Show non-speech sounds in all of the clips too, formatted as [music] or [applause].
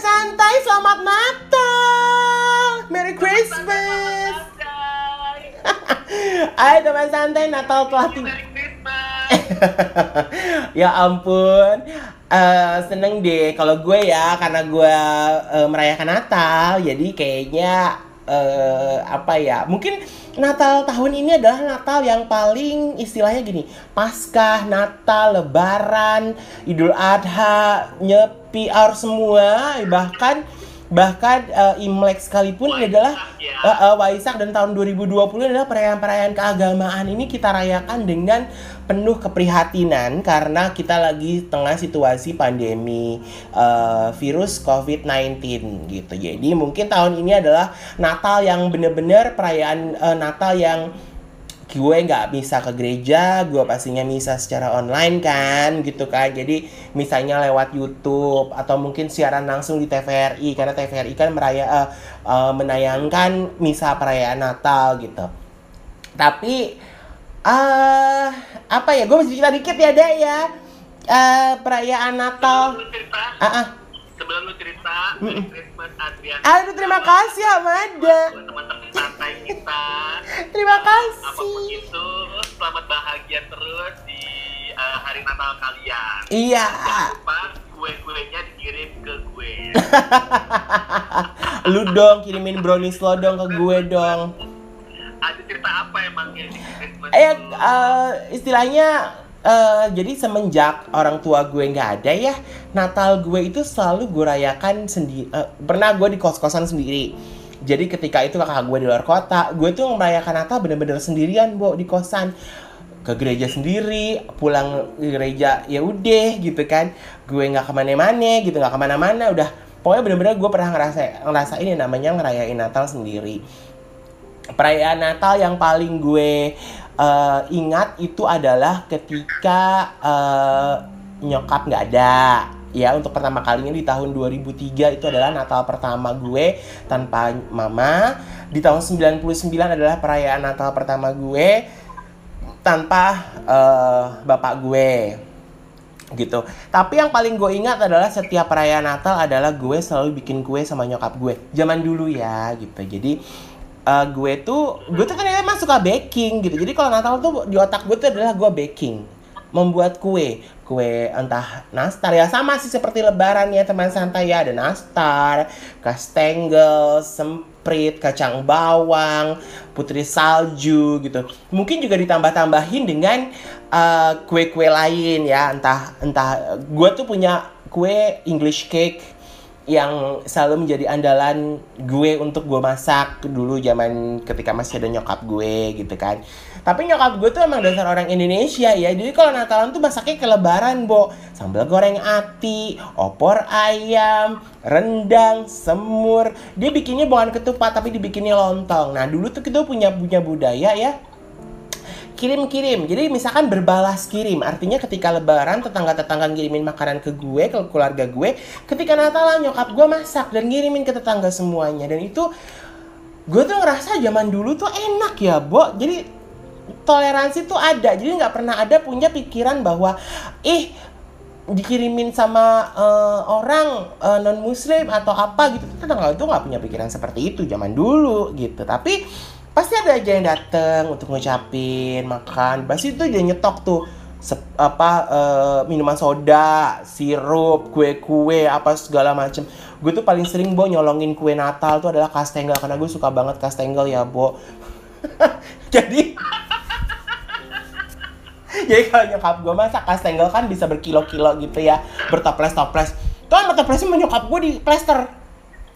santai, selamat Natal, Merry Christmas. [laughs] Hai teman santai, Natal telah tiba. Merry Christmas. [laughs] ya ampun, Eh, seneng deh kalau gue ya karena gue eh, merayakan Natal, jadi kayaknya eh, apa ya? Mungkin Natal tahun ini adalah Natal yang paling istilahnya gini, Paskah, Natal, Lebaran, Idul Adha, Nyepi, Aur semua, bahkan bahkan eh, Imlek sekalipun ini adalah Waisak ya. Eh, eh, Waisak dan tahun 2020 adalah perayaan-perayaan keagamaan ini kita rayakan dengan penuh keprihatinan karena kita lagi tengah situasi pandemi eh, virus COVID-19 gitu. Jadi mungkin tahun ini adalah Natal yang bener-bener perayaan eh, Natal yang gue nggak bisa ke gereja, gue pastinya misa secara online kan, gitu kan. Jadi misalnya lewat YouTube atau mungkin siaran langsung di TVRI karena TVRI kan meraya eh, eh, menayangkan misa perayaan Natal gitu. Tapi eh apa ya? Gue mesti cerita dikit ya, Dek ya. Eh perayaan Natal. Ah, ah. sebelum lu cerita, Merry Christmas Adrian. Aduh, terima kasih Amanda. Teman-teman Terima Apa pun kasih. itu, selamat bahagia terus di uh, hari Natal kalian. Iya. Jangan lupa kue-kuenya dikirim ke gue. [laughs] Lu dong kirimin brownies lo dong ke gue dong. Ada cerita apa emangnya di Christmas? Eh, eh, istilahnya eh, jadi semenjak orang tua gue nggak ada ya, Natal gue itu selalu gue rayakan sendiri. pernah gue di kos-kosan sendiri. Jadi ketika itu kakak gue di luar kota, gue tuh merayakan Natal bener-bener sendirian, Bo, di kosan. Ke gereja sendiri, pulang ke gereja ya udah gitu kan. Gue nggak ke mana-mana gitu, nggak ke mana-mana, udah pokoknya bener-bener gue pernah ngerasa ngerasain yang namanya ngerayain Natal sendiri perayaan Natal yang paling gue eh, ingat itu adalah ketika eh, nyokap nggak ada ya untuk pertama kalinya di tahun 2003 itu adalah Natal pertama gue tanpa mama di tahun 99 adalah perayaan Natal pertama gue tanpa eh, bapak gue gitu. Tapi yang paling gue ingat adalah setiap perayaan Natal adalah gue selalu bikin kue sama nyokap gue. Zaman dulu ya gitu. Jadi eh, gue tuh gue tuh kan emang suka baking gitu. Jadi kalau Natal tuh di otak gue tuh adalah gue baking, membuat kue, kue entah nastar ya sama sih seperti Lebaran ya teman santai ya. Ada nastar, kastengel, semprit, kacang bawang, putri salju gitu. Mungkin juga ditambah-tambahin dengan eh, kue-kue lain ya. Entah entah gue tuh punya kue English cake yang selalu menjadi andalan gue untuk gue masak dulu zaman ketika masih ada nyokap gue gitu kan tapi nyokap gue tuh emang dasar orang Indonesia ya jadi kalau Natalan tuh masaknya ke lebaran bo sambal goreng ati opor ayam rendang semur dia bikinnya bukan ketupat tapi dibikinnya lontong nah dulu tuh kita punya punya budaya ya kirim-kirim. Jadi misalkan berbalas kirim. Artinya ketika lebaran tetangga-tetangga ngirimin makanan ke gue, ke keluarga gue. Ketika Natalan nyokap gue masak dan ngirimin ke tetangga semuanya. Dan itu gue tuh ngerasa zaman dulu tuh enak ya, Bo. Jadi toleransi tuh ada. Jadi nggak pernah ada punya pikiran bahwa ih dikirimin sama eh, orang non muslim atau apa gitu. Tetangga itu nggak punya pikiran seperti itu zaman dulu gitu. Tapi pasti ada aja yang dateng untuk ngucapin makan. Pasti itu dia nyetok tuh sep- apa eh, minuman soda sirup kue-kue apa segala macem. Gue tuh paling sering bo nyolongin kue Natal tuh adalah kastengel karena gue suka banget kastengel ya bo. [laughs] Jadi jadi kalau nyokap gue masak kastengel kan bisa berkilo-kilo gitu ya bertoples-toples tuh sama toplesnya sama nyokap gue di plester.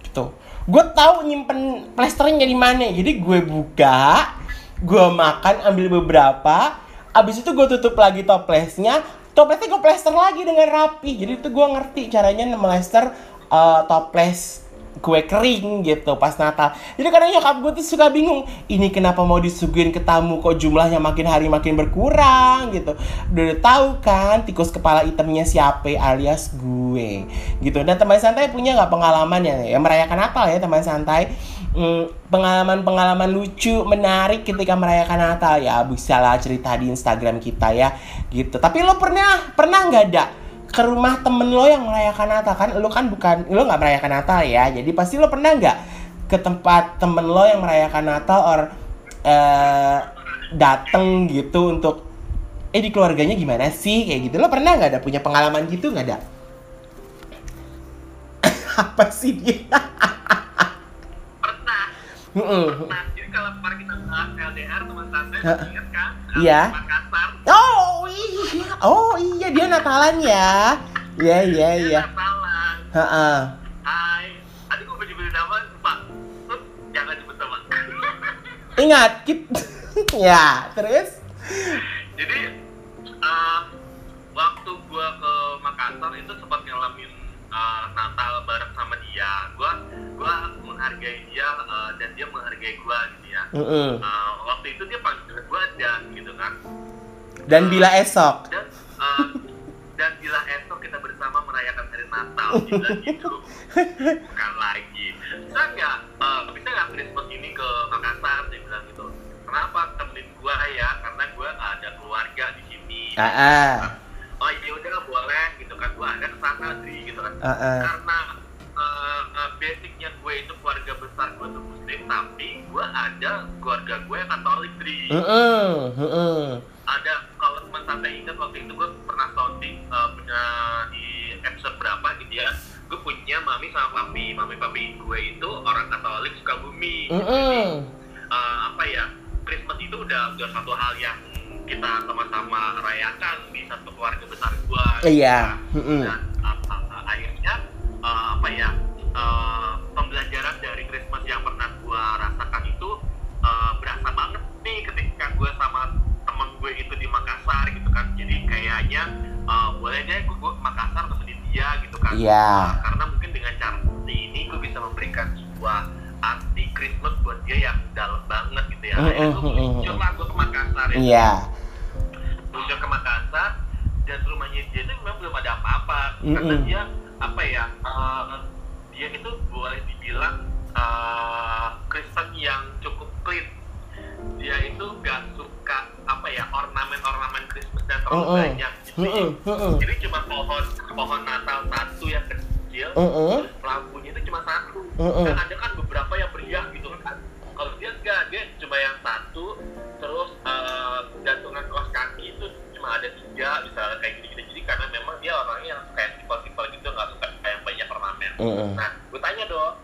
Gitu. Gue tahu nyimpen plesternya di mana. Jadi gue buka gue makan ambil beberapa. Abis itu gue tutup lagi toplesnya. Toplesnya gue plester lagi dengan rapi. Jadi itu gue ngerti caranya melester eh, toples kue kering gitu pas Natal. Jadi kadang nyokap gue tuh suka bingung, ini kenapa mau disuguhin ke tamu kok jumlahnya makin hari makin berkurang gitu. Udah, udah tahu kan tikus kepala hitamnya siapa alias gue gitu. Dan teman santai punya nggak pengalaman ya, ya merayakan Natal ya teman santai. Hmm, pengalaman-pengalaman lucu, menarik ketika merayakan Natal ya bisa lah cerita di Instagram kita ya gitu. Tapi lo pernah pernah nggak ada ke rumah temen lo yang merayakan Natal. Kan lo kan bukan lo nggak merayakan Natal ya. Jadi pasti lo pernah nggak ke tempat temen lo yang merayakan Natal or eh dateng gitu untuk eh di keluarganya gimana sih? Kayak gitu. Lo pernah nggak ada? Punya pengalaman gitu nggak ada? [laughs] Apa sih dia? Pernah. Pernah. Jadi kalau kemarin kita bahas LDR teman santai Heeh. ingat kan? Iya. Oh iya dia Natalan ya. Iya iya iya. Natalan. Heeh. Hai. Tadi gue baju-baju nama Pak Lu jangan sebut nama. [laughs] Ingat kit [laughs] ya terus? Jadi eh, waktu gua ke Makassar itu sempat ngalamin eh, Natal bareng sama dia. Gua gua menghargai dia eh, dan dia menghargai gua gitu ya. Mm-mm. Eh, waktu itu dia panggil gua dan gitu kan dan bila esok. Dan eh, dan bila esok kita bersama merayakan hari Natal bilang gitu bukan lagi. Bisa nggak eh, bisa nggak Christmas ini ke Makassar dia bilang gitu. Kenapa temenin gua ya? Karena gua ada keluarga di sini. Ah ah. Oh iya udah boleh gitu kan. Gua ada ke sana Dri gitu kan. Ah ah. Karena eh, basicnya gue itu keluarga besar gue tuh muslim tapi gue ada keluarga gue yang katolik Dri Mm-mm. Mm-mm. ada kalau teman sampai ingat waktu itu gue pernah sounding eh, punya di episode berapa gitu ya gue punya mami sama papi mami papi gue itu orang katolik Sukabumi Mm-mm. Eh, apa ya Christmas itu udah udah satu hal yang kita sama-sama rayakan di satu keluarga besar gue Iya. Mm-mm. dan uh, uh, akhirnya uh, apa ya uh, pembelajaran dari Christmas yang pernah gua rasakan itu uh, berasa banget nih ketika gua sama temen gue itu di kayaknya uh, boleh deh gua, gua ke Makassar temenin dia gitu kan Iya. Uh, karena mungkin dengan cara seperti ini gua bisa memberikan sebuah arti Christmas buat dia yang dalam banget gitu ya akhirnya mm. muncul lah gua ke Makassar ya Iya. muncul ke Makassar dan rumahnya dia itu memang belum ada apa-apa karena Mm-mm. dia apa ya eh, dia itu boleh dibilang eh, Kristen yang cukup clean dia itu gak suka apa ya ornamen-ornamen terlalu Mm-mm. banyak jadi. Mm-mm. jadi cuma pohon pohon Natal satu yang kecil terus lampunya itu cuma satu Mm-mm. dan ada kan beberapa yang meriah gitu kan kalau dia enggak dia cuma yang satu terus eh, gantungan kaos kaki itu cuma ada tiga misalnya kayak gitu gitu jadi karena memang dia orangnya yang kayak simpel-simpel gitu nggak suka kayak banyak ornamen Mm-mm. nah gue tanya dong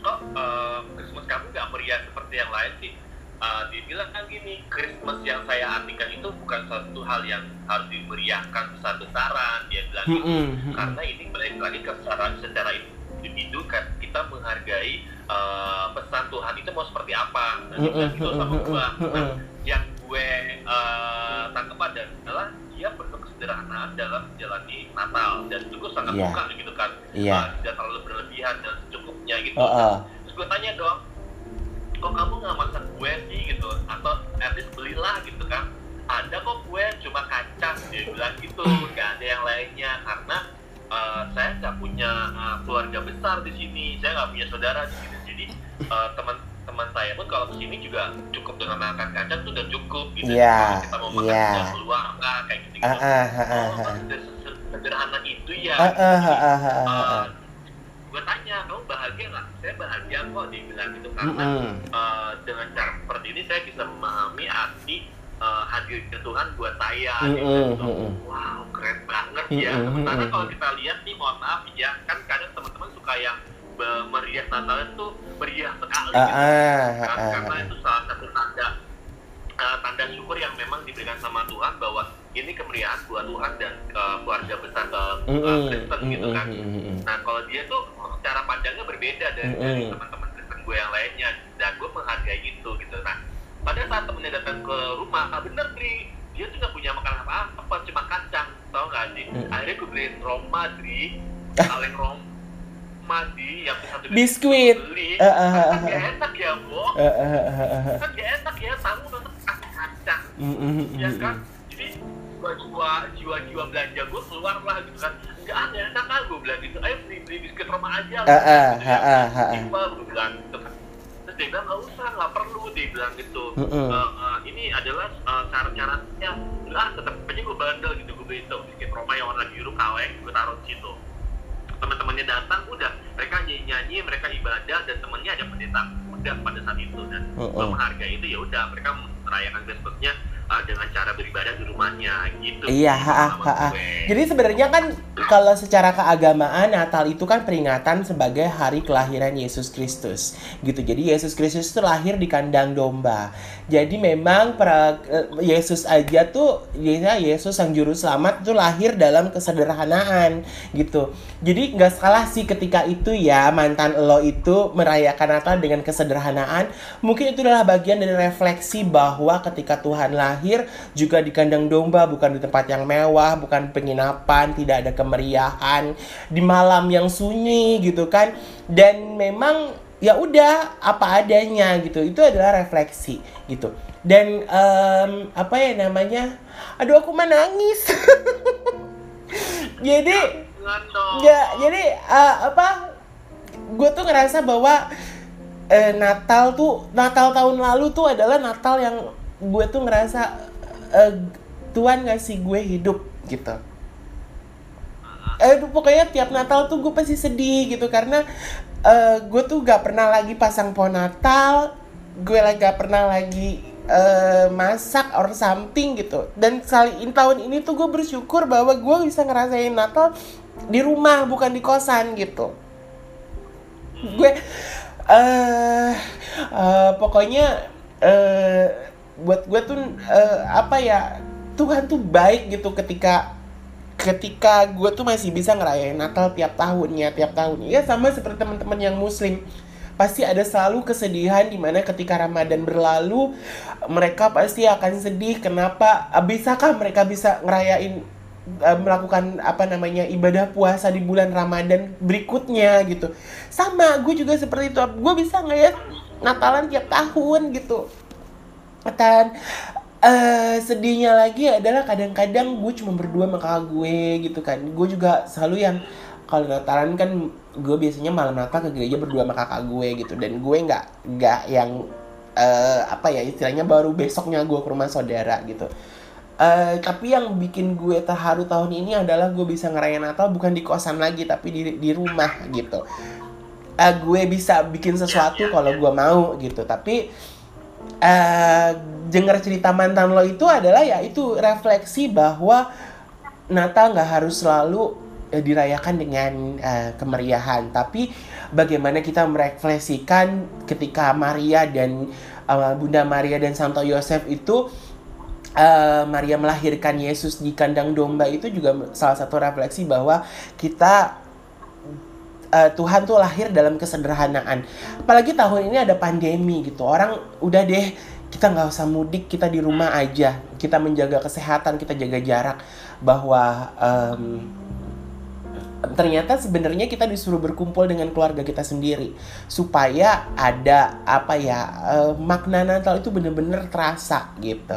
kok eh, Christmas kamu nggak meriah seperti yang lain sih Eh, dia bilang kan gini Christmas yang saya artikan itu bukan suatu hal yang harus dimeriahkan besar-besaran dia bilang gitu Mm-mm. Mm-mm. karena ini balik lagi ke secara secara individu kan kita menghargai uh, pesan Tuhan itu mau seperti apa nah, dia bilang gitu sama gua nah, yang gue uh, tangkap adalah dia penuh kesederhanaan dalam menjalani Natal dan itu gue sangat Iya. suka gitu kan Iya. Uh, tidak terlalu berlebihan dan secukupnya gitu Oh, oh. terus gue tanya dong dia bilang gitu nggak ada yang lainnya karena uh, saya nggak punya uh, keluarga besar di sini saya nggak punya saudara di sini jadi uh, teman-teman saya pun kalau ke sini juga cukup dengan makan kacang tuh udah cukup gitu Iya, Kalau kita mau makan yeah. keluar nggak kayak gitu gitu Ah, ah, ah, ah, oh ah. seder- sederhana itu ya Ah, ah, ah, ah, ah, ah, ah. gue tanya kamu bahagia nggak saya bahagia kok dia bilang gitu karena Mm-mm. eh, dengan cara seperti ini saya bisa memahami arti eh, hadirnya Tuhan buat saya Mm-mm, bilang gitu. mm-mm. wow keren banget ya Mm-mm, sementara mm-mm. kalau kita lihat nih mohon maaf ya kan kadang teman-teman suka yang meriah Natal itu meriah sekali Ah, gitu. ah, Kan- ah, karena itu salah satu tanda eh, tanda syukur yang memang diberikan sama Tuhan bahwa ini kemeriahan buat Tuhan dan eh, keluarga besar eh, Mm-mm, Kristen gitu kan. Nah kalau dia tuh cara pandangnya berbeda dari, dari teman-teman Kristen gue yang lainnya saat temennya datang ke rumah, ah bener Dri, dia tuh gak punya makanan apa-apa, cuma kacang, tau gak sih? Mm. Akhirnya gue beliin Roma Dri, kaleng Roma di yang satu Biskuit. beli, Ah, ah, ah, kan ah. gak enak ya Bo, Ah, ah, ah, ah, ah. kan gak enak ya, tahu tetap kasih kacang Mm-mm, ya mm-mm. kan jadi jiwa jiwa jiwa belanja gue keluar lah gitu kan nggak ada enak kan gue bilang gitu ayo beli beli biskuit Roma aja Ah, ah, ya. ah, ah, ah. Simpel, gue bilang gitu kan terus dia bilang nggak usah nggak perlu dia bilang gitu. Mm-mm. "Eh, eh, ini adalah eh, cara caranya enggak tetap aja gue bandel gitu gue itu bikin Roma yang warna biru kaleng gue taruh di situ. Teman-temannya datang udah. Mereka nyanyi nyanyi mereka ibadah dan temennya ada pendeta. Udah pada saat itu dan gue oh. menghargai itu ya udah. Mereka merayakan Christmasnya uh, dengan cara beribadah di rumahnya gitu Iya, ha, ha, ha. gue. Jadi sebenarnya kan kalau secara keagamaan Natal itu kan peringatan sebagai hari kelahiran Yesus Kristus gitu. Jadi Yesus Kristus itu lahir di kandang domba. Jadi memang pra- eh, Yesus aja tuh ya Yesus sang juru selamat itu lahir dalam kesederhanaan gitu. Jadi nggak salah sih ketika itu ya mantan lo itu merayakan Natal dengan kesederhanaan. Mungkin itu adalah bagian dari refleksi bahwa ketika Tuhan lahir juga di kandang domba bukan di tempat yang mewah, bukan penginapan, tidak ada kemeriahan, di malam yang sunyi gitu kan. Dan memang ya udah apa adanya gitu. Itu adalah refleksi gitu. Dan em, apa ya namanya? Aduh aku menangis. [laughs] Jadi Jangan dong. Ya, jadi eh, apa? Gue tuh ngerasa bahwa eh, Natal tuh Natal tahun lalu tuh adalah Natal yang gue tuh ngerasa eh, Tuhan ngasih gue hidup gitu. Eh, pokoknya tiap Natal tuh gue pasti sedih gitu karena eh, gue tuh gak pernah lagi pasang pohon Natal, gue lagi gak pernah lagi eh, masak or something gitu. Dan kali ini tahun ini tuh gue bersyukur bahwa gue bisa ngerasain Natal di rumah bukan di kosan gitu. Gue eh eh, pokoknya eh buat gue tuh eh, apa ya Tuhan tuh baik gitu ketika ketika gue tuh masih bisa ngerayain Natal tiap tahunnya tiap tahunnya ya sama seperti teman-teman yang Muslim. Pasti ada selalu kesedihan di mana ketika Ramadan berlalu mereka pasti akan sedih. Kenapa? Eh, bisakah mereka bisa ngerayain eh, melakukan apa namanya ibadah puasa di bulan Ramadan berikutnya gitu? Sama gue juga seperti itu. Gue bisa nggak ya Natalan tiap tahun gitu. Dan eh sedihnya lagi adalah kadang-kadang gue cuma berdua sama kakak gue gitu kan gue juga selalu yang kalau Natalan kan gue biasanya malam Natal ke gereja berdua sama kakak gue gitu dan gue nggak nggak yang eh apa ya istilahnya baru besoknya gue ke rumah saudara gitu Eh, tapi yang bikin gue terharu tahun ini adalah gue bisa ngerayain Natal bukan di kosan lagi tapi di di rumah gitu. Eh, gue bisa bikin sesuatu kalau gue mau gitu. Tapi eh dengar cerita mantan lo itu adalah ya itu refleksi bahwa Natal nggak harus selalu eh, dirayakan dengan eh, kemeriahan, tapi bagaimana kita merefleksikan ketika Maria dan eh, Bunda Maria dan Santo Yosef itu eh, Maria melahirkan Yesus di kandang domba itu juga salah satu refleksi bahwa kita eh, Tuhan tuh lahir dalam kesederhanaan. Apalagi tahun ini ada pandemi gitu. Orang udah deh kita nggak usah mudik, kita di rumah aja. Kita menjaga kesehatan, kita jaga jarak. Bahwa em, ternyata sebenarnya kita disuruh berkumpul dengan keluarga kita sendiri supaya ada apa ya eh, makna Natal itu bener-bener terasa gitu.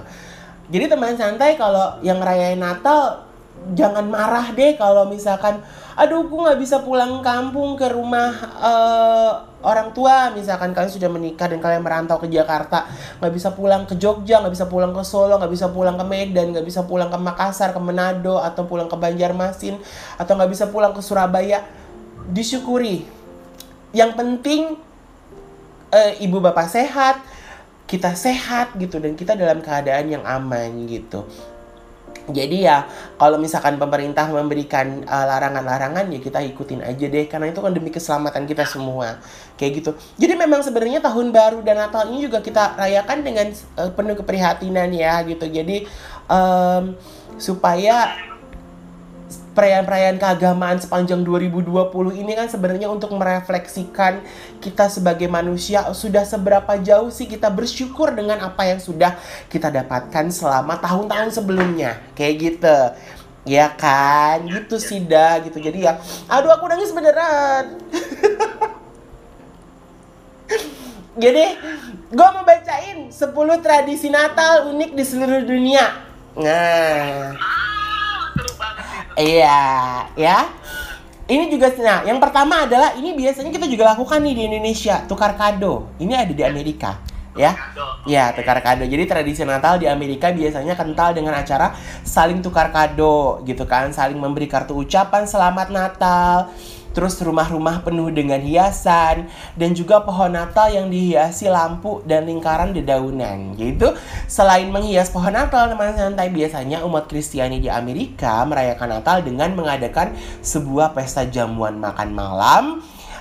Jadi teman santai kalau yang ngerayain Natal jangan marah deh kalau misalkan aduh gue nggak bisa pulang kampung ke rumah eh, orang tua. Misalkan kalian sudah menikah dan kalian merantau ke Jakarta nggak bisa pulang ke Jogja nggak bisa pulang ke Solo nggak bisa pulang ke Medan nggak bisa pulang ke Makassar ke Manado atau pulang ke Banjarmasin atau nggak bisa pulang ke Surabaya disyukuri. Yang penting eh, ibu bapak sehat kita sehat gitu dan kita dalam keadaan yang aman gitu jadi ya kalau misalkan pemerintah memberikan uh, larangan-larangan ya kita ikutin aja deh karena itu kan demi keselamatan kita semua kayak gitu. Jadi memang sebenarnya tahun baru dan Natal ini juga kita rayakan dengan uh, penuh keprihatinan ya gitu. Jadi em, supaya perayaan-perayaan keagamaan sepanjang 2020 ini kan sebenarnya untuk merefleksikan kita sebagai manusia. Sudah seberapa jauh sih kita bersyukur dengan apa yang sudah kita dapatkan selama tahun-tahun sebelumnya? Kayak gitu. Ya kan? Gitu sih dah gitu. Jadi ya aduh aku nangis beneran. [laughs] Jadi gue mau bacain 10 tradisi Natal unik di seluruh dunia. Nah Iya, ya. Ini juga nah, yang pertama adalah ini biasanya kita juga lakukan nih di Indonesia, tukar kado. Ini ada di Amerika. ya. Kado. Ya, tukar kado. Jadi tradisi Natal di Amerika biasanya kental dengan acara saling tukar kado gitu kan, saling memberi kartu ucapan selamat Natal. Terus rumah-rumah penuh dengan hiasan dan juga pohon Natal yang dihiasi lampu dan lingkaran dedaunan. Yaitu selain menghias pohon Natal teman santai biasanya umat Kristiani di Amerika merayakan Natal dengan mengadakan sebuah pesta jamuan makan malam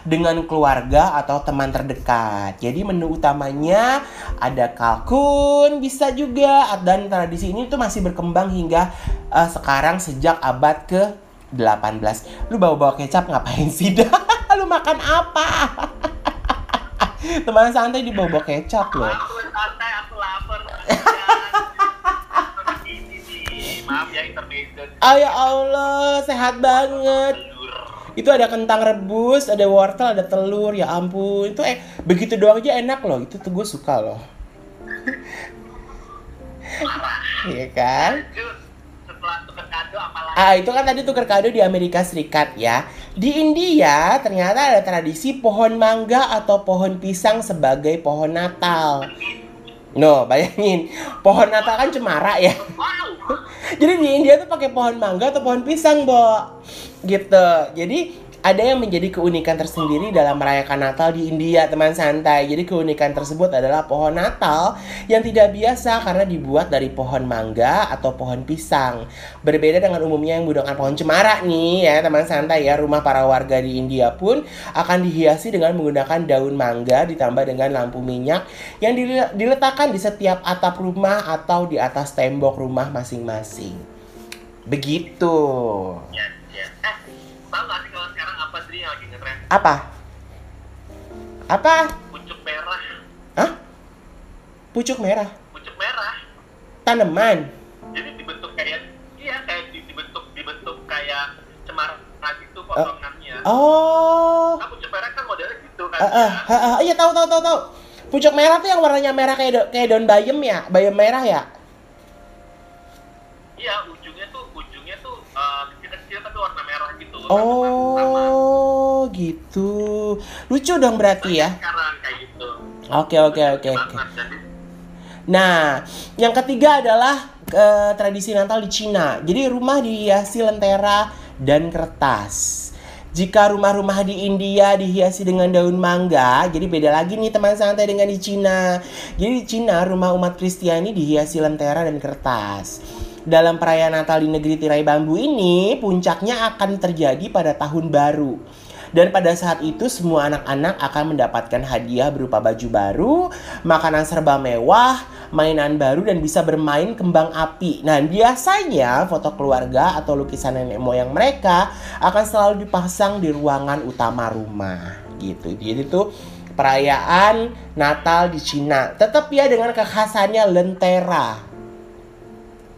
dengan keluarga atau teman terdekat. Jadi menu utamanya ada kalkun bisa juga dan tradisi ini tuh masih berkembang hingga eh, sekarang sejak abad ke 18. Lu bawa-bawa kecap ngapain sih dah? [laughs] Lu makan apa? Teman santai dibawa-bawa kecap loh. Aku santai, aku lapar. [laughs] Maaf ya. Ah ya Allah, sehat banget. Itu ada kentang rebus, ada wortel, ada telur, ya ampun. Itu eh begitu doang aja enak loh. Itu tuh gue suka loh. Iya kan? Lanjut. Tukar kado? Ah, itu kan tadi tuker kado di Amerika Serikat ya. Di India ternyata ada tradisi pohon mangga atau pohon pisang sebagai pohon Natal. No, bayangin. Pohon Natal kan cemara ya. [laughs] Jadi di India tuh pakai pohon mangga atau pohon pisang, Bo. Gitu. Jadi ada yang menjadi keunikan tersendiri dalam merayakan Natal di India, teman santai. Jadi keunikan tersebut adalah pohon Natal yang tidak biasa karena dibuat dari pohon mangga atau pohon pisang. Berbeda dengan umumnya yang menggunakan pohon cemara nih ya, teman santai ya. Rumah para warga di India pun akan dihiasi dengan menggunakan daun mangga ditambah dengan lampu minyak yang dile- diletakkan di setiap atap rumah atau di atas tembok rumah masing-masing. Begitu. Ya, ya. Eh, apa sih yang lagi ngetren? Apa? Apa? Pucuk merah. Hah? Pucuk merah. Pucuk merah. Tanaman. Jadi dibentuk kayak iya kayak di- dibentuk dibentuk kayak cemara gitu potongannya. Oh. Nah, pucuk merah kan modelnya gitu kan. Ah, ah, ah, ah, iya tahu tahu tahu tahu. Pucuk merah tuh yang warnanya merah kayak do- kayak daun bayam ya, bayam merah ya. Iya, Oh, gitu. Lucu dong berarti ya. Sekarang kayak gitu. Oke oke oke oke. Nah, yang ketiga adalah eh, tradisi Natal di Cina. Jadi rumah dihiasi lentera dan kertas. Jika rumah-rumah di India dihiasi dengan daun mangga, jadi beda lagi nih teman santai dengan di Cina. Jadi di Cina rumah umat Kristiani dihiasi lentera dan kertas. Dalam perayaan Natal di negeri tirai bambu ini, puncaknya akan terjadi pada tahun baru. Dan pada saat itu semua anak-anak akan mendapatkan hadiah berupa baju baru, makanan serba mewah, mainan baru dan bisa bermain kembang api. Nah, biasanya foto keluarga atau lukisan nenek moyang mereka akan selalu dipasang di ruangan utama rumah gitu. Jadi itu perayaan Natal di Cina. Tetap ya dengan kekhasannya lentera.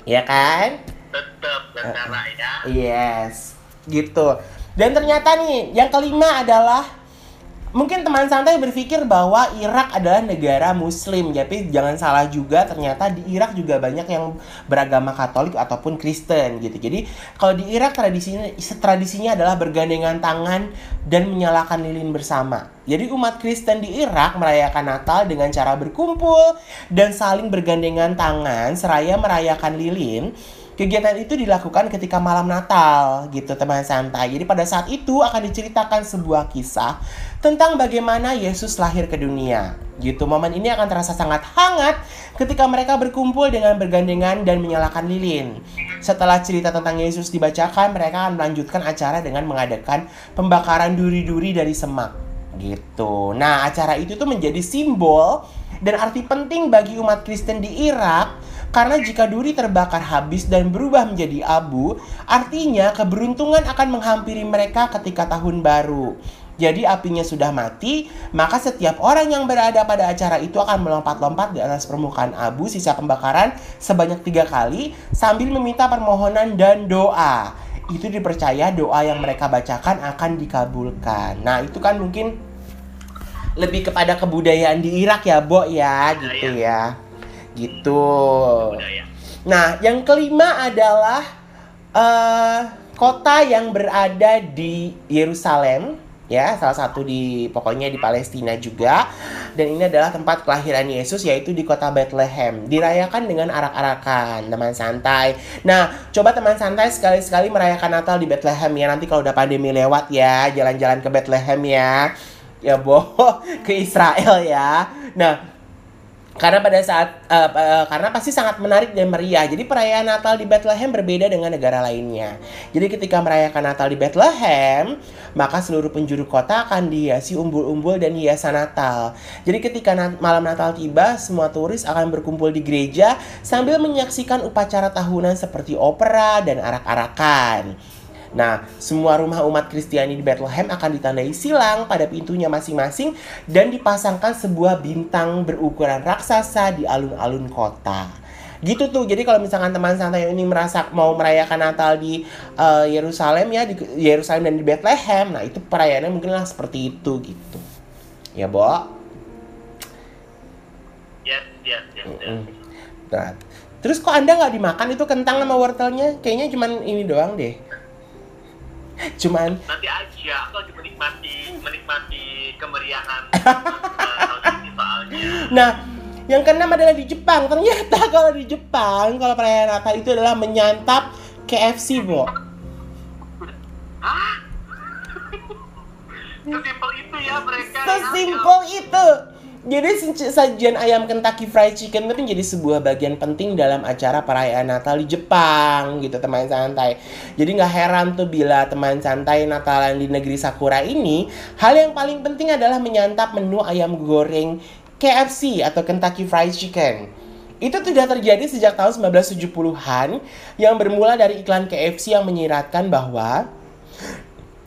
Ya kan? tetep lentera ya. Yes, gitu. Dan ternyata nih, yang kelima adalah mungkin teman santai berpikir bahwa Irak adalah negara Muslim, tapi jangan salah juga. Ternyata di Irak juga banyak yang beragama Katolik ataupun Kristen gitu. Jadi kalau di Irak tradisinya tradisinya adalah bergandengan tangan dan menyalakan lilin bersama. Jadi umat Kristen di Irak merayakan Natal dengan cara berkumpul dan saling bergandengan tangan seraya merayakan lilin Kegiatan itu dilakukan ketika malam Natal gitu teman santai. Jadi pada saat itu akan diceritakan sebuah kisah tentang bagaimana Yesus lahir ke dunia. Gitu. Momen ini akan terasa sangat hangat ketika mereka berkumpul dengan bergandengan dan menyalakan lilin. Setelah cerita tentang Yesus dibacakan, mereka akan melanjutkan acara dengan mengadakan pembakaran duri-duri dari semak. Gitu. Nah, acara itu tuh menjadi simbol dan arti penting bagi umat Kristen di Irak karena jika duri terbakar habis dan berubah menjadi abu, artinya keberuntungan akan menghampiri mereka ketika tahun baru. Jadi apinya sudah mati, maka setiap orang yang berada pada acara itu akan melompat-lompat di atas permukaan abu sisa pembakaran sebanyak tiga kali sambil meminta permohonan dan doa. Itu dipercaya doa yang mereka bacakan akan dikabulkan. Nah itu kan mungkin lebih kepada kebudayaan di Irak ya, Bo ya, gitu ya. Gitu. Budaya. Nah, yang kelima adalah eh kota yang berada di Yerusalem ya salah satu di pokoknya di Palestina juga. Dan ini adalah tempat kelahiran Yesus yaitu di kota Bethlehem. Dirayakan dengan arak-arakan teman santai. Nah coba teman santai sekali-sekali merayakan Natal di Bethlehem ya. Nanti kalau udah pandemi lewat ya jalan-jalan ke Bethlehem ya. Ya boh [laughs] ke Israel ya. Nah karena pada saat uh, uh, karena pasti sangat menarik dan meriah. Jadi perayaan Natal di Bethlehem berbeda dengan negara lainnya. Jadi ketika merayakan Natal di Bethlehem, maka seluruh penjuru kota akan dihiasi umbul-umbul dan hiasan Natal. Jadi ketika nat malam Natal tiba, semua turis akan berkumpul di gereja sambil menyaksikan upacara tahunan seperti opera dan arak-arakan. Nah, semua rumah umat Kristiani di Bethlehem akan ditandai silang pada pintunya masing-masing dan dipasangkan sebuah bintang berukuran raksasa di alun-alun kota. Gitu tuh. Jadi kalau misalkan teman santai ini merasa mau merayakan Natal di uh, Yerusalem ya di Yerusalem dan di Bethlehem, nah itu perayaannya mungkinlah seperti itu gitu. Ya, Bo. Yes, yes, yes, yes. Nah, terus kok Anda nggak dimakan itu kentang sama wortelnya? Kayaknya cuman ini doang deh cuman nanti aja aku lagi menikmati menikmati kemeriahan. Tahun ini soalnya nah yang keenam adalah di Jepang. Ternyata kalau di Jepang kalau perayaan Natal itu adalah menyantap KFC bo. [laughs] Sesimpel itu ya mereka sesimpel itu jadi sajian ayam Kentucky Fried Chicken itu menjadi sebuah bagian penting dalam acara perayaan Natal di Jepang gitu teman santai. Jadi nggak heran tuh bila teman santai Natalan di negeri Sakura ini hal yang paling penting adalah menyantap menu ayam goreng KFC atau Kentucky Fried Chicken. Itu sudah terjadi sejak tahun 1970-an yang bermula dari iklan KFC yang menyiratkan bahwa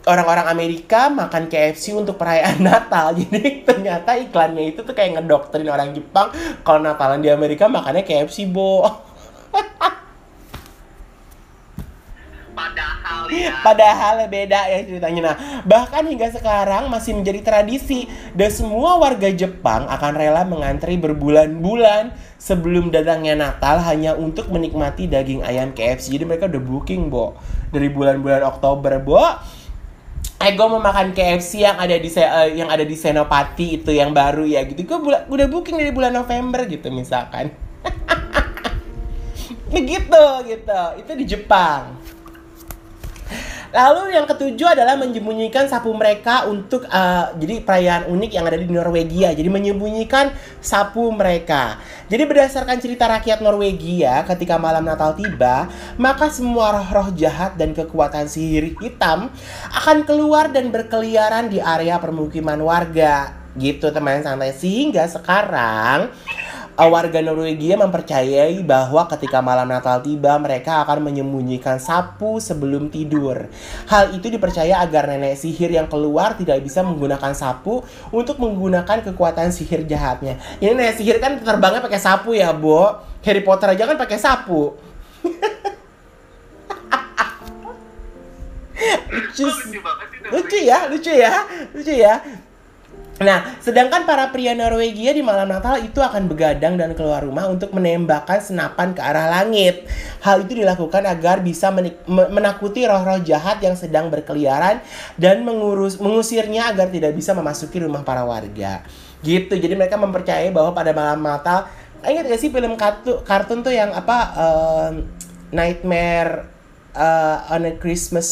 orang-orang Amerika makan KFC untuk perayaan [laughs] Natal. Jadi ternyata iklannya itu tuh kayak ngedoktrin orang Jepang kalau Natalan di Amerika makannya KFC, Bo. [laughs] Padahal ya. Padahal beda ya ceritanya. Nah, bahkan hingga sekarang masih menjadi tradisi dan semua warga Jepang akan rela mengantri berbulan-bulan sebelum datangnya Natal hanya untuk menikmati daging ayam KFC. Jadi mereka udah booking, Bo. Dari bulan-bulan Oktober, Bo eh gue mau makan KFC yang ada di uh, yang ada di Senopati itu yang baru ya gitu. Gue udah booking dari bulan November gitu misalkan. [laughs] Begitu gitu. Itu di Jepang Lalu yang ketujuh adalah menyembunyikan sapu mereka untuk uh, jadi perayaan unik yang ada di Norwegia. Jadi menyembunyikan sapu mereka. Jadi berdasarkan cerita rakyat Norwegia, ketika malam Natal tiba, maka semua roh-roh jahat dan kekuatan sihir hitam akan keluar dan berkeliaran di area permukiman warga. Gitu teman santai. Sehingga sekarang warga Norwegia mempercayai bahwa ketika malam Natal tiba mereka akan menyembunyikan sapu sebelum tidur. Hal itu dipercaya agar nenek sihir yang keluar tidak bisa menggunakan sapu untuk menggunakan kekuatan sihir jahatnya. Ini nenek sihir kan terbangnya pakai sapu ya, Bo. Harry Potter aja kan pakai sapu. [laughs] lucu, lucu ya, lucu ya, lucu ya. Nah, sedangkan para pria Norwegia di malam Natal itu akan begadang dan keluar rumah untuk menembakkan senapan ke arah langit. Hal itu dilakukan agar bisa menakuti roh-roh jahat yang sedang berkeliaran dan mengurus mengusirnya agar tidak bisa memasuki rumah para warga. Gitu. Jadi mereka mempercayai bahwa pada malam Natal, ingat gak sih film kartu, kartun tuh yang apa uh, Nightmare uh, on a Christmas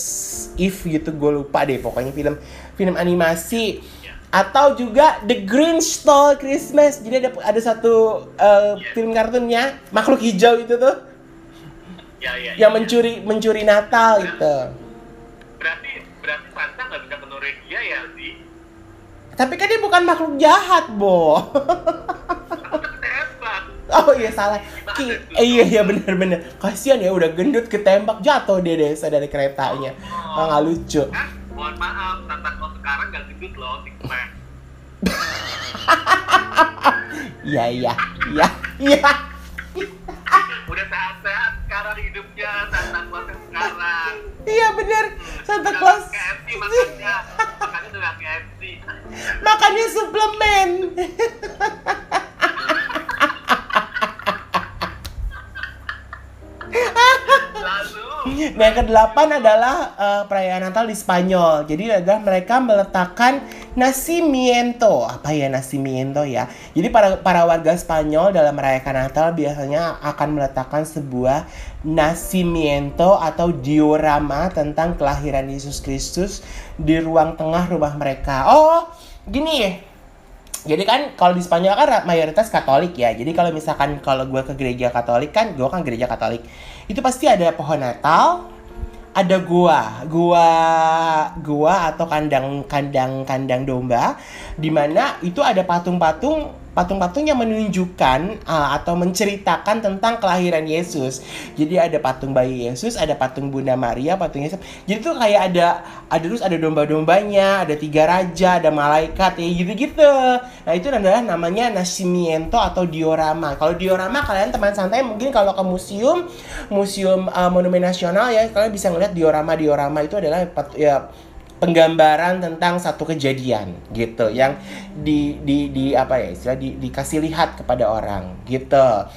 Eve gitu gue lupa deh pokoknya film film animasi atau juga The Grinch Stole Christmas. Jadi ada ada satu uh, yeah. film kartunnya makhluk hijau itu tuh. Ya, ya, yang ya, mencuri ya. mencuri Natal nah, gitu. Berarti berarti Santa nggak bisa ke Norwegia ya sih? Tapi kan dia bukan makhluk jahat, Bo. oh iya salah. Ki eh, iya iya benar benar. Kasihan ya udah gendut ketembak jatuh dia desa dari keretanya. Oh, nggak lucu. Kan, mohon maaf, Santa Claus sekarang gak gendut loh, Iya iya iya iya. Udah sehat-sehat sekarang hidupnya Santa Claus sekarang. Iya bener Santa Claus. KFC makannya, makannya udah KFC. Makannya suplemen. Lalu [laughs] Yang kedelapan adalah uh, perayaan Natal di Spanyol. Jadi adalah mereka meletakkan nacimiento. Apa ya nacimiento ya? Jadi para para warga Spanyol dalam merayakan Natal biasanya akan meletakkan sebuah nacimiento atau diorama tentang kelahiran Yesus Kristus di ruang tengah rumah mereka. Oh, gini ya. Jadi kan kalau di Spanyol kan mayoritas Katolik ya. Jadi kalau misalkan kalau gue ke gereja Katolik kan, gue kan gereja Katolik itu pasti ada pohon Natal, ada gua, gua, gua atau kandang kandang kandang domba, di mana itu ada patung-patung patung-patung yang menunjukkan uh, atau menceritakan tentang kelahiran Yesus. Jadi ada patung bayi Yesus, ada patung Bunda Maria, patung Yesus. Jadi tuh kayak ada ada terus ada domba-dombanya, ada tiga raja, ada malaikat ya gitu-gitu. Nah, itu adalah namanya nacimiento atau diorama. Kalau diorama kalian teman santai mungkin kalau ke museum, museum uh, monumen nasional ya kalian bisa ngeliat diorama-diorama itu adalah ya penggambaran tentang satu kejadian gitu yang di di di apa ya istilah di, dikasih lihat kepada orang gitu.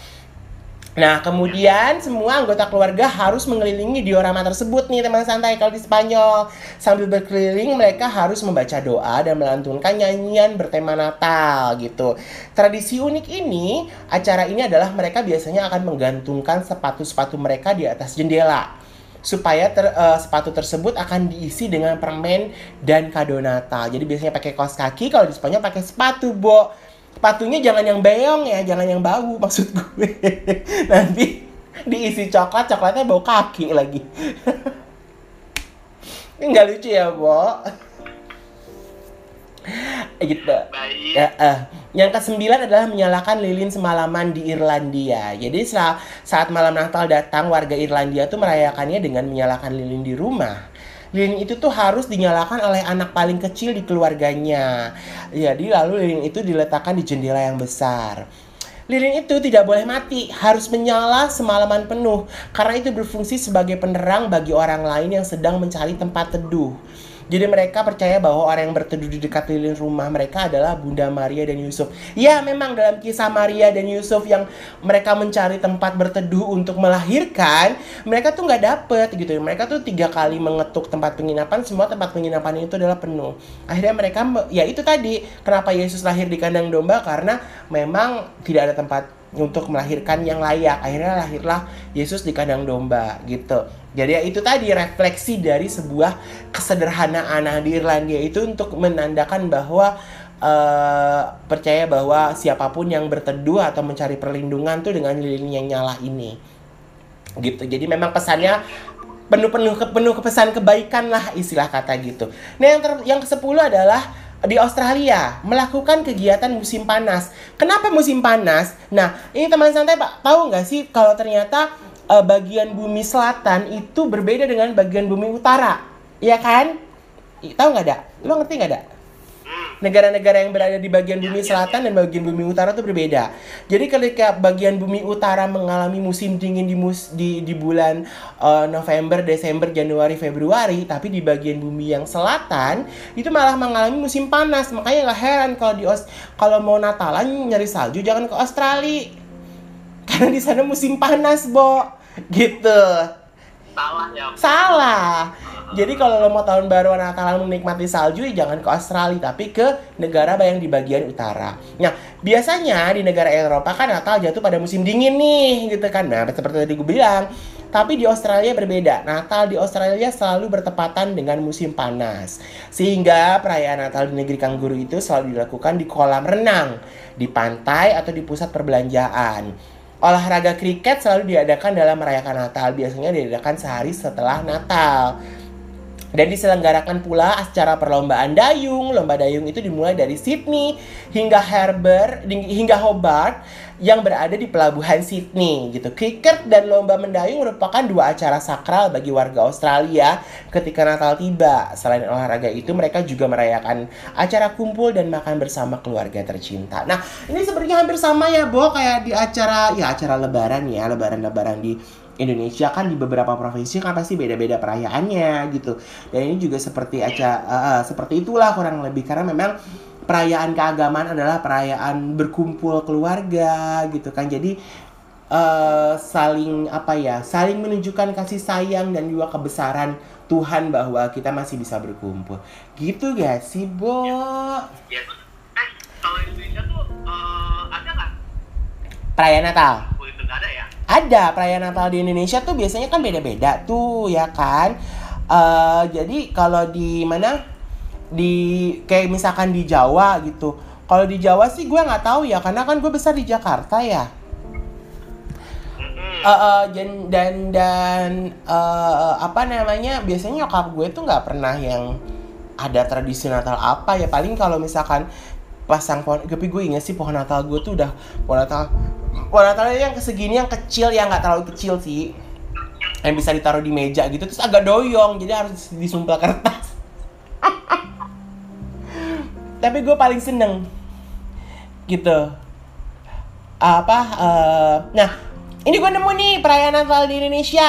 Nah, kemudian semua anggota keluarga harus mengelilingi diorama tersebut nih teman santai kalau di Spanyol. Sambil berkeliling mereka harus membaca doa dan melantunkan nyanyian bertema Natal gitu. Tradisi unik ini, acara ini adalah mereka biasanya akan menggantungkan sepatu-sepatu mereka di atas jendela supaya ter, uh, sepatu tersebut akan diisi dengan permen dan kado Natal. Jadi biasanya pakai kaos kaki, kalau di Spanyol pakai sepatu, Bo. Sepatunya jangan yang beong ya, jangan yang bau [laughs] maksud gue. Nanti diisi coklat, coklatnya bau kaki lagi. [laughs] Enggak lucu ya, Bo. [laughs] gitu. Baik. Ya, uh. Yang kesembilan adalah menyalakan lilin semalaman di Irlandia. Jadi saat, saat malam Natal datang, warga Irlandia tuh merayakannya dengan menyalakan lilin di rumah. Lilin itu tuh harus dinyalakan oleh anak paling kecil di keluarganya. Jadi lalu lilin itu diletakkan di jendela yang besar. Lilin itu tidak boleh mati, harus menyala semalaman penuh karena itu berfungsi sebagai penerang bagi orang lain yang sedang mencari tempat teduh. Jadi mereka percaya bahwa orang yang berteduh di dekat lilin rumah mereka adalah Bunda Maria dan Yusuf. Ya, memang dalam kisah Maria dan Yusuf yang mereka mencari tempat berteduh untuk melahirkan, mereka tuh nggak dapet gitu. Mereka tuh tiga kali mengetuk tempat penginapan, semua tempat penginapan itu adalah penuh. Akhirnya mereka, ya itu tadi, kenapa Yesus lahir di kandang domba karena memang tidak ada tempat untuk melahirkan yang layak. Akhirnya lahirlah Yesus di kandang domba gitu. Jadi ya itu tadi refleksi dari sebuah kesederhanaan nah, di Irlandia itu untuk menandakan bahwa uh, percaya bahwa siapa pun yang berteduh atau mencari perlindungan tuh dengan lilin yang nyala ini. Gitu. Jadi memang pesannya penuh-penuh penuh kepesan kebaikan lah istilah kata gitu. Nah yang ter, yang ke-10 adalah di Australia melakukan kegiatan musim panas. Kenapa musim panas? Nah, ini teman santai Pak, tahu nggak sih kalau ternyata uh, bagian bumi selatan itu berbeda dengan bagian bumi utara, ya kan? Tahu nggak ada? Lo ngerti nggak ada? Negara-negara yang berada di bagian bumi selatan dan bagian bumi utara itu berbeda. Jadi ketika bagian bumi utara mengalami musim dingin di mus di, di bulan uh, November, Desember, Januari, Februari, tapi di bagian bumi yang selatan itu malah mengalami musim panas. Makanya nggak heran kalau di Aus kalau mau Natalan nyari salju jangan ke Australia. [laughs] Karena di sana musim panas, Bo gitu salah ya salah jadi kalau lo mau tahun baru Natalan menikmati salju ya jangan ke Australia tapi ke negara yang di bagian utara. Nah, biasanya di negara Eropa kan Natal jatuh pada musim dingin nih gitu kan. Nah, seperti tadi gue bilang. Tapi di Australia berbeda. Natal di Australia selalu bertepatan dengan musim panas. Sehingga perayaan Natal di negeri kangguru itu selalu dilakukan di kolam renang, di pantai atau di pusat perbelanjaan. Olahraga kriket selalu diadakan dalam merayakan Natal, biasanya diadakan sehari setelah Natal. Dan diselenggarakan pula acara perlombaan dayung. Lomba dayung itu dimulai dari Sydney hingga Harbour hingga Hobart yang berada di pelabuhan Sydney gitu. Cricket dan lomba mendayung merupakan dua acara sakral bagi warga Australia ketika Natal tiba. Selain olahraga itu mereka juga merayakan acara kumpul dan makan bersama keluarga tercinta. Nah, ini sebenarnya hampir sama ya, Bo, kayak di acara ya acara lebaran ya, lebaran-lebaran di Indonesia kan di beberapa provinsi kan pasti beda-beda perayaannya gitu. Dan ini juga seperti acara uh, uh, seperti itulah kurang lebih karena memang perayaan keagamaan adalah perayaan berkumpul keluarga gitu kan jadi eh, saling apa ya saling menunjukkan kasih sayang dan juga kebesaran Tuhan bahwa kita masih bisa berkumpul gitu gak sih Bo? Ya, eh, kalau Indonesia tuh eh, ada nggak? Perayaan Natal Oh, itu ada ya? Ada perayaan Natal di Indonesia tuh biasanya kan beda-beda tuh ya kan? Eh, jadi kalau di mana? Di kayak misalkan di Jawa gitu. Kalau di Jawa sih gue nggak tahu ya karena kan gue besar di Jakarta ya. Eh, eh, dan dan dan eh, apa namanya biasanya nyokap gue tuh nggak pernah yang ada tradisi Natal apa ya. Paling kalau misalkan pasang pohon tapi gue inget sih pohon Natal gue tuh udah pohon Natal Natalnya yang segini yang kecil ya nggak terlalu kecil sih. Yang bisa ditaruh di meja gitu terus agak doyong jadi harus disumpel kertas. [laughs] Tapi gue paling seneng. Gitu. Apa eh, nah ini gue nemu nih perayaan Natal di Indonesia.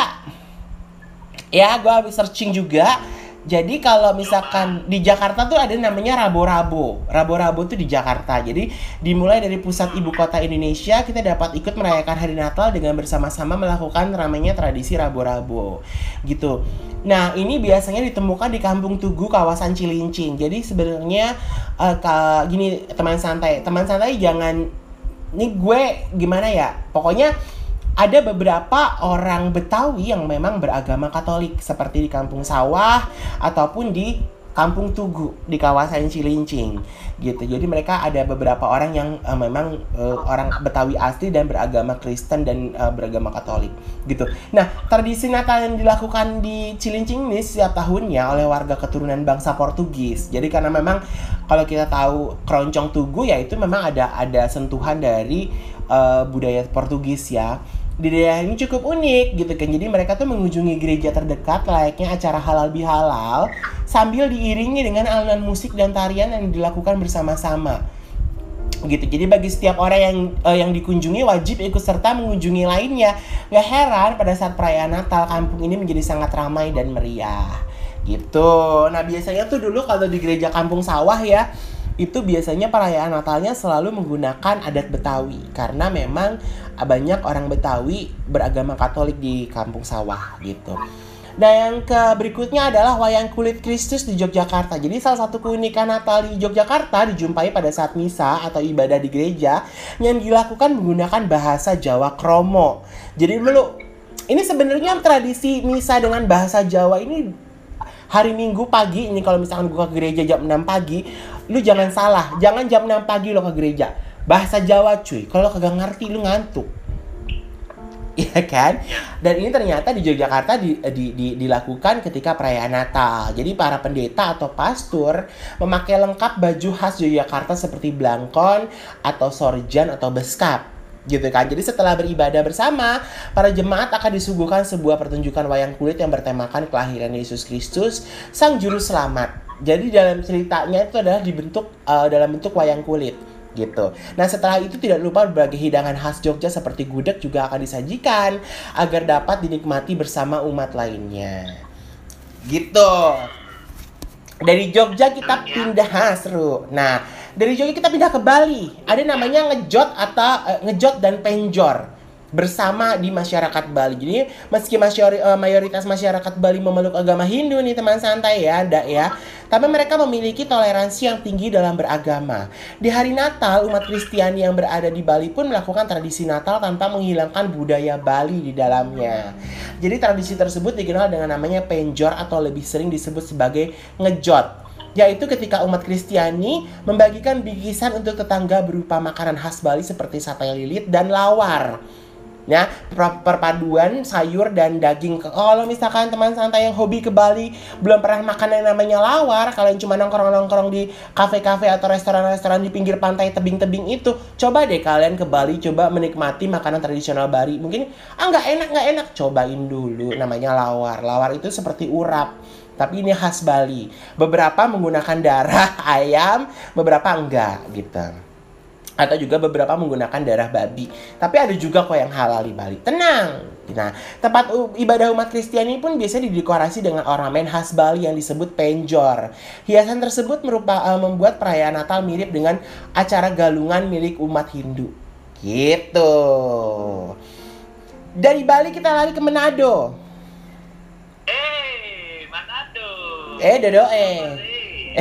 Ya gue habis searching juga jadi kalau misalkan di Jakarta tuh ada namanya rabo-rabo. Rabo-rabo tuh di Jakarta. Jadi dimulai dari pusat ibu kota Indonesia kita dapat ikut merayakan hari Natal dengan bersama-sama melakukan namanya tradisi rabo-rabo. Gitu. Nah ini biasanya ditemukan di Kampung Tugu kawasan Cilincing. Jadi sebenarnya eh, ka- gini teman santai. Teman santai jangan ini gue gimana ya? Pokoknya ada beberapa orang Betawi yang memang beragama Katolik seperti di Kampung Sawah ataupun di Kampung Tugu di kawasan Cilincing gitu. Jadi mereka ada beberapa orang yang eh, memang eh, orang Betawi asli dan beragama Kristen dan eh, beragama Katolik gitu. Nah, tradisi Natal yang dilakukan di Cilincing ini setiap tahunnya oleh warga keturunan bangsa Portugis. Jadi karena memang kalau kita tahu keroncong Tugu ya itu memang ada ada sentuhan dari eh, budaya Portugis ya di daerah ini cukup unik gitu kan. Jadi mereka tuh mengunjungi gereja terdekat layaknya acara halal bihalal sambil diiringi dengan alunan musik dan tarian yang dilakukan bersama-sama. Gitu. Jadi bagi setiap orang yang eh, yang dikunjungi wajib ikut serta mengunjungi lainnya. Gak heran pada saat perayaan Natal kampung ini menjadi sangat ramai dan meriah. Gitu. Nah biasanya tuh dulu kalau di gereja kampung sawah ya itu biasanya perayaan Natalnya selalu menggunakan adat Betawi karena memang banyak orang Betawi beragama Katolik di kampung sawah gitu. Nah yang ke berikutnya adalah wayang kulit Kristus di Yogyakarta. Jadi salah satu keunikan Natal di Yogyakarta dijumpai pada saat misa atau ibadah di gereja yang dilakukan menggunakan bahasa Jawa Kromo. Jadi dulu ini sebenarnya tradisi misa dengan bahasa Jawa ini hari Minggu pagi ini kalau misalkan gue ke gereja jam 6 pagi, lu jangan salah, jangan jam 6 pagi lo ke gereja. Bahasa Jawa cuy, kalau kagak ngerti lu ngantuk. [laughs] Iya kan? Dan ini ternyata di Yogyakarta di, di- di- dilakukan ketika perayaan Natal. Jadi para pendeta atau pastor memakai lengkap baju khas Yogyakarta seperti blangkon atau sorjan atau beskap gitu kan. Jadi setelah beribadah bersama, para jemaat akan disuguhkan sebuah pertunjukan wayang kulit yang bertemakan kelahiran Yesus Kristus, sang juru selamat. Jadi dalam ceritanya itu adalah dibentuk eh, dalam bentuk wayang kulit gitu. Nah setelah itu tidak lupa berbagai hidangan khas Jogja seperti gudeg juga akan disajikan agar dapat dinikmati bersama umat lainnya. Gitu. Dari Jogja kita pindah seru. Nah dari Jogja kita pindah ke Bali. Ada namanya ngejot atau eh, ngejot dan penjor bersama di masyarakat Bali. Jadi meski eh, mayoritas masyarakat Bali memeluk agama Hindu nih teman santai ya, ada ya. Tapi mereka memiliki toleransi yang tinggi dalam beragama. Di hari Natal, umat Kristiani yang berada di Bali pun melakukan tradisi Natal tanpa menghilangkan budaya Bali di dalamnya. Jadi tradisi tersebut dikenal dengan namanya penjor atau lebih sering disebut sebagai ngejot yaitu ketika umat Kristiani membagikan bingkisan untuk tetangga berupa makanan khas Bali seperti sate lilit dan lawar. Ya, per- perpaduan sayur dan daging. Kalau misalkan teman santai yang hobi ke Bali belum pernah makan yang namanya lawar, kalian cuma nongkrong-nongkrong di kafe-kafe atau restoran-restoran di pinggir pantai tebing-tebing itu, coba deh kalian ke Bali coba menikmati makanan tradisional Bali. Mungkin ah nggak enak nggak enak, cobain dulu namanya lawar. Lawar itu seperti urap tapi ini khas Bali. Beberapa menggunakan darah [laughs] ayam, beberapa enggak gitu. Atau juga beberapa menggunakan darah babi. Tapi ada juga kok yang halal di Bali. Tenang. Nah, tempat ibadah umat Kristiani pun biasanya didekorasi dengan ornamen khas Bali yang disebut penjor. Hiasan tersebut merupa, eh, membuat perayaan Natal mirip dengan acara galungan milik umat Hindu. Gitu. Dari Bali kita lari ke Manado. Eh, Manado. Eh, Dodo [laughs] eh. Eh.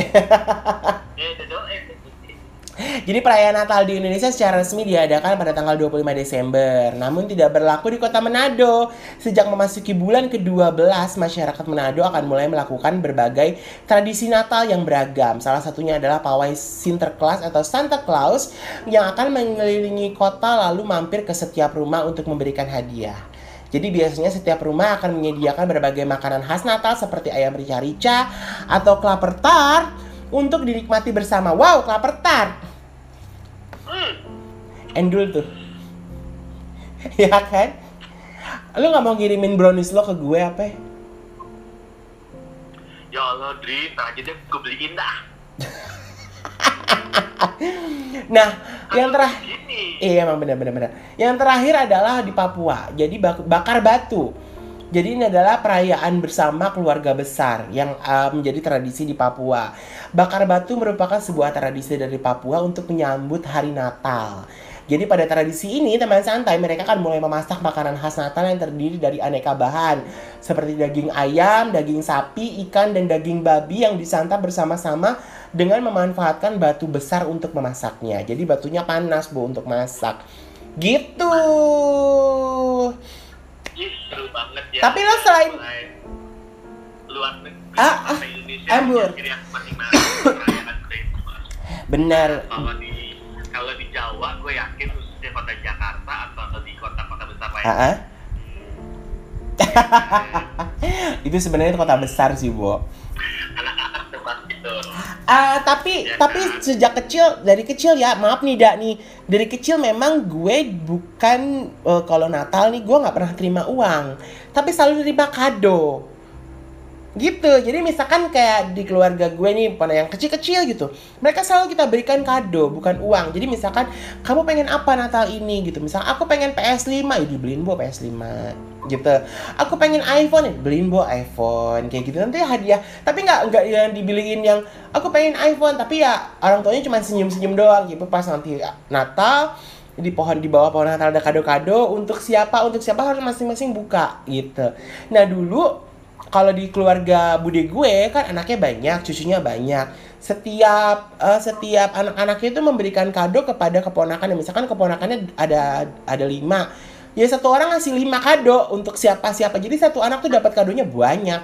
Jadi perayaan Natal di Indonesia secara resmi diadakan pada tanggal 25 Desember. Namun tidak berlaku di kota Manado. Sejak memasuki bulan ke-12, masyarakat Manado akan mulai melakukan berbagai tradisi Natal yang beragam. Salah satunya adalah pawai Sinterklas atau Santa Claus yang akan mengelilingi kota lalu mampir ke setiap rumah untuk memberikan hadiah. Jadi biasanya setiap rumah akan menyediakan berbagai makanan khas Natal seperti ayam rica-rica atau klaper tart untuk dinikmati bersama. Wow, klaper tart! Endul tuh. [laughs] ya kan? Lu nggak mau ngirimin brownies lo ke gue apa? Ya Allah, Dri, ntar aja deh gue beliin dah. [laughs] Nah, yang terakhir. Iya emang benar-benar benar. Yang terakhir adalah di Papua. Jadi bak- bakar batu. Jadi ini adalah perayaan bersama keluarga besar yang uh, menjadi tradisi di Papua. Bakar batu merupakan sebuah tradisi dari Papua untuk menyambut hari Natal. Jadi pada tradisi ini teman santai mereka akan mulai memasak makanan khas Natal yang terdiri dari aneka bahan seperti daging ayam, daging sapi, ikan dan daging babi yang disantap bersama-sama dengan memanfaatkan batu besar untuk memasaknya. Jadi batunya panas bu untuk masak. Gitu. Ih, seru banget ya. Tapi lo selain- luar negeri Ah, ah, Indonesia Ambur. masing-masing. [coughs] Benar. Kalau di Jawa, gue yakin khususnya kota Jakarta atau di kota-kota besar lain. Ah, ah. [laughs] Itu sebenarnya kota besar sih, Bu. Anak-anak tempat itu. Ah, tapi Ya tapi kan? sejak kecil dari kecil ya maaf nih dak nih dari kecil memang gue bukan eh, kalau Natal nih gue nggak pernah terima uang tapi selalu terima kado gitu. Jadi misalkan kayak di keluarga gue nih pada yang kecil-kecil gitu mereka selalu kita berikan kado bukan uang. Jadi misalkan kamu pengen apa Natal ini? Gitu. Misal aku pengen PS5 ya dibeliin bu PS5 gitu. Aku pengen iPhone. Ya beliin bu iPhone kayak gitu. Nanti hadiah. Tapi nggak nggak yang dibeliin yang aku pengen iPhone. Tapi ya orang tuanya cuma senyum-senyum doang. Gitu. Pas nanti Natal di pohon di bawah pohon Natal ada kado-kado untuk siapa? Untuk siapa harus masing-masing buka. Gitu. Nah dulu kalau di keluarga bude gue kan anaknya banyak, cucunya banyak. Setiap eh, setiap anak-anaknya itu memberikan kado kepada keponakan. Misalkan keponakannya ada ada lima, ya satu orang ngasih lima kado untuk siapa siapa. Jadi satu anak tuh dapat kadonya banyak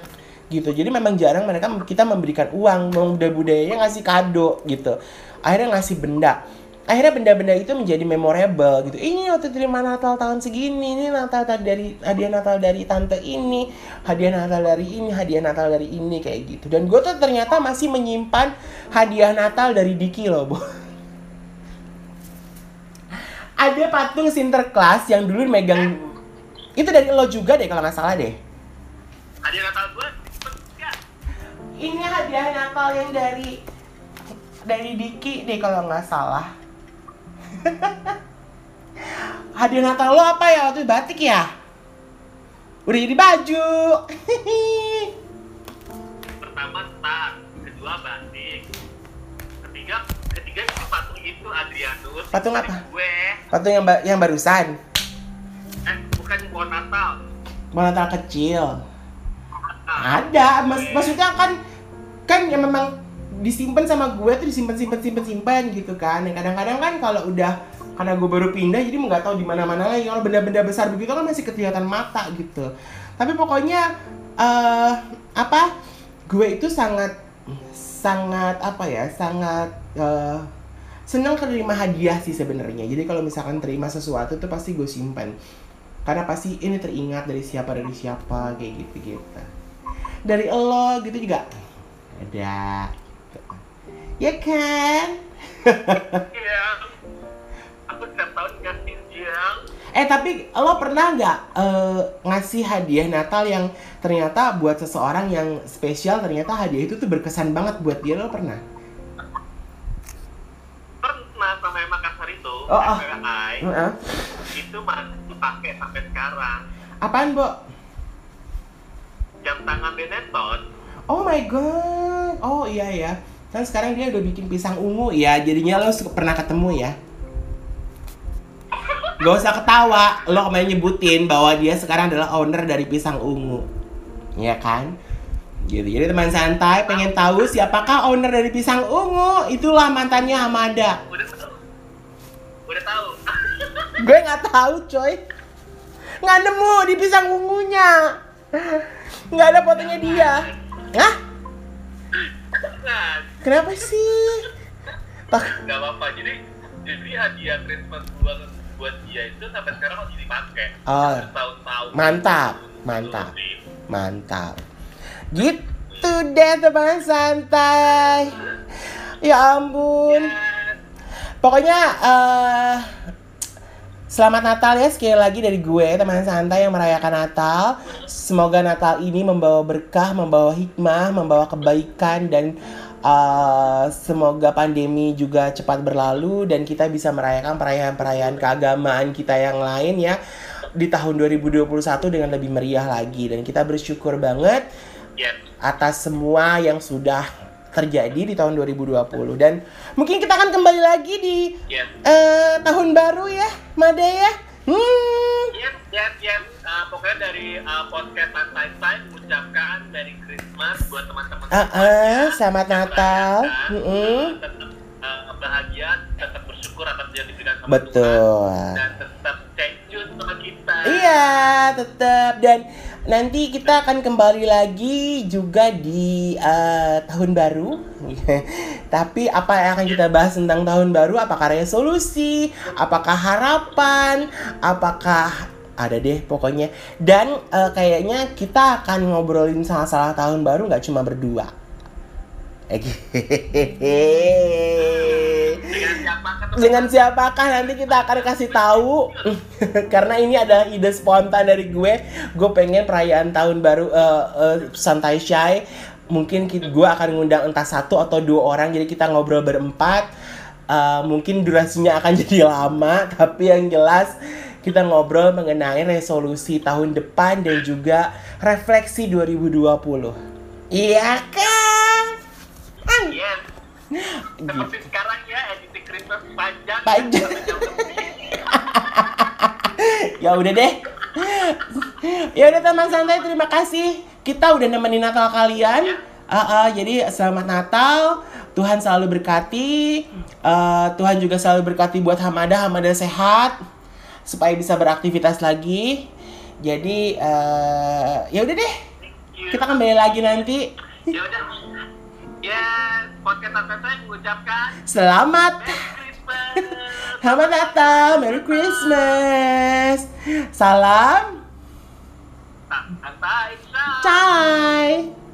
gitu. Jadi memang jarang mereka kita memberikan uang, memang budayanya ngasih kado gitu. Akhirnya ngasih benda akhirnya benda-benda itu menjadi memorable gitu. Ini waktu terima Natal tahun segini, ini Natal ta- dari hadiah Natal dari tante ini, hadiah Natal dari ini, hadiah Natal dari ini kayak gitu. Dan gue tuh ternyata masih menyimpan hadiah Natal dari Diki loh, Bu. [laughs] Ada patung Sinterklas yang dulu megang itu dari lo juga deh kalau nggak salah deh. Hadiah Natal gue. Ini hadiah Natal yang dari dari Diki deh kalau nggak salah. [laughs] hadiah Natal lo apa ya waktu itu batik ya? Udah jadi baju. [laughs] Pertama tas, kedua batik, ketiga ketiga si patung itu Adrianus. Patung apa? Gue, Patung yang ba- yang barusan. eh bukan pohon Natal. Mau Natal kecil. Ada, mas maksudnya kan kan yang memang disimpan sama gue tuh disimpan simpan simpan simpan gitu kan. Yang kadang-kadang kan kalau udah karena gue baru pindah jadi nggak tahu di mana mana lagi. Kalau benda-benda besar begitu kan masih kelihatan mata gitu. Tapi pokoknya eh apa? Gue itu sangat sangat apa ya? Sangat eh senang terima hadiah sih sebenarnya. Jadi kalau misalkan terima sesuatu tuh pasti gue simpan. Karena pasti ini teringat dari siapa dari siapa kayak gitu gitu dari lo gitu juga ada ya kan Iya. Aku setiap tahun ngasih jam. eh tapi lo pernah nggak eh, ngasih hadiah Natal yang ternyata buat seseorang yang spesial ternyata hadiah itu tuh berkesan banget buat dia lo pernah Pernah sama yang Makassar itu, Oh, ah. FYI, Heeh. itu masih dipakai sampai sekarang. apaan bo Jam tangan Benetton, oh my god oh iya ya kan sekarang dia udah bikin pisang ungu ya jadinya lo suka- pernah ketemu ya Gak usah ketawa, lo kemarin nyebutin bahwa dia sekarang adalah owner dari pisang ungu. Ya kan? Gitu. Jadi teman santai pengen tahu siapakah owner dari pisang ungu? Itulah mantannya Hamada. Udah tahu. Udah tahu. [laughs] Gue nggak tahu, coy. Nggak nemu di pisang ungunya. Nggak ada fotonya dia. Hah? Kenapa sih? Pak, nggak apa-apa. Jadi jadi hadiah Christmas buat buat dia itu sampai sekarang masih dipakai. Oh. Tahun-tahun. Mantap, mantap. mantap. Gitu deh teman santai. Ya ampun. Yes. Pokoknya eh Selamat Natal ya sekali lagi dari gue teman santai yang merayakan Natal. Semoga Natal ini membawa berkah, membawa hikmah, membawa kebaikan dan eh, semoga pandemi juga cepat berlalu dan kita bisa merayakan perayaan-perayaan keagamaan kita yang lain ya di tahun 2021 dengan lebih meriah lagi dan kita bersyukur banget Yes. atas semua yang sudah terjadi di tahun 2020 dan mungkin kita akan kembali lagi di eh tahun baru ya, Made ya. Hmm. Yes, yes, yes. Uh, pokoknya dari uh, podcast Santai Time ucapkan Merry Christmas buat teman-teman Ah, ah, selamat Natal. Mm-mm. uh, tetap uh, bahagia, tetap bersyukur atas yang diberikan sama Betul. Tuhan dan tetap stay tune sama kita. Iya, tetap dan nanti kita akan kembali lagi juga di eh, tahun baru. [laughs] Tapi apa yang akan kita bahas tentang tahun baru? Apakah resolusi? Apakah harapan? Apakah ada deh pokoknya. Dan eh, kayaknya kita akan ngobrolin salah-salah tahun baru nggak cuma berdua. Hehehe. Dengan siapa dengan siapakah nanti kita akan kasih tahu [laughs] karena ini adalah ide spontan dari gue gue pengen perayaan tahun baru eh, eh, santai shy mungkin ki- gue akan ngundang entah satu atau dua orang jadi kita ngobrol berempat Eh, mungkin durasinya akan [laughs] jadi lama tapi yang jelas kita ngobrol mengenai resolusi tahun depan dan juga refleksi 2020 iya kan? Hmm. Yes. Seperti sekarang ya edisi Christmas panjang. Panjang. [laughs] Ya udah deh. Ya udah teman santai terima kasih. Kita udah nemenin Natal kalian. Ah, ah, jadi selamat Natal. Tuhan selalu berkati. Eh, Tuhan juga selalu berkati buat Hamada. Hamada sehat supaya bisa beraktivitas lagi. Jadi eh, ya udah deh. Kita kembali lagi nanti. Ya udah. Ya, podcast mengucapkan? Selamat. Selamat Natal Merry Christmas. Salam. Santai Time. Bye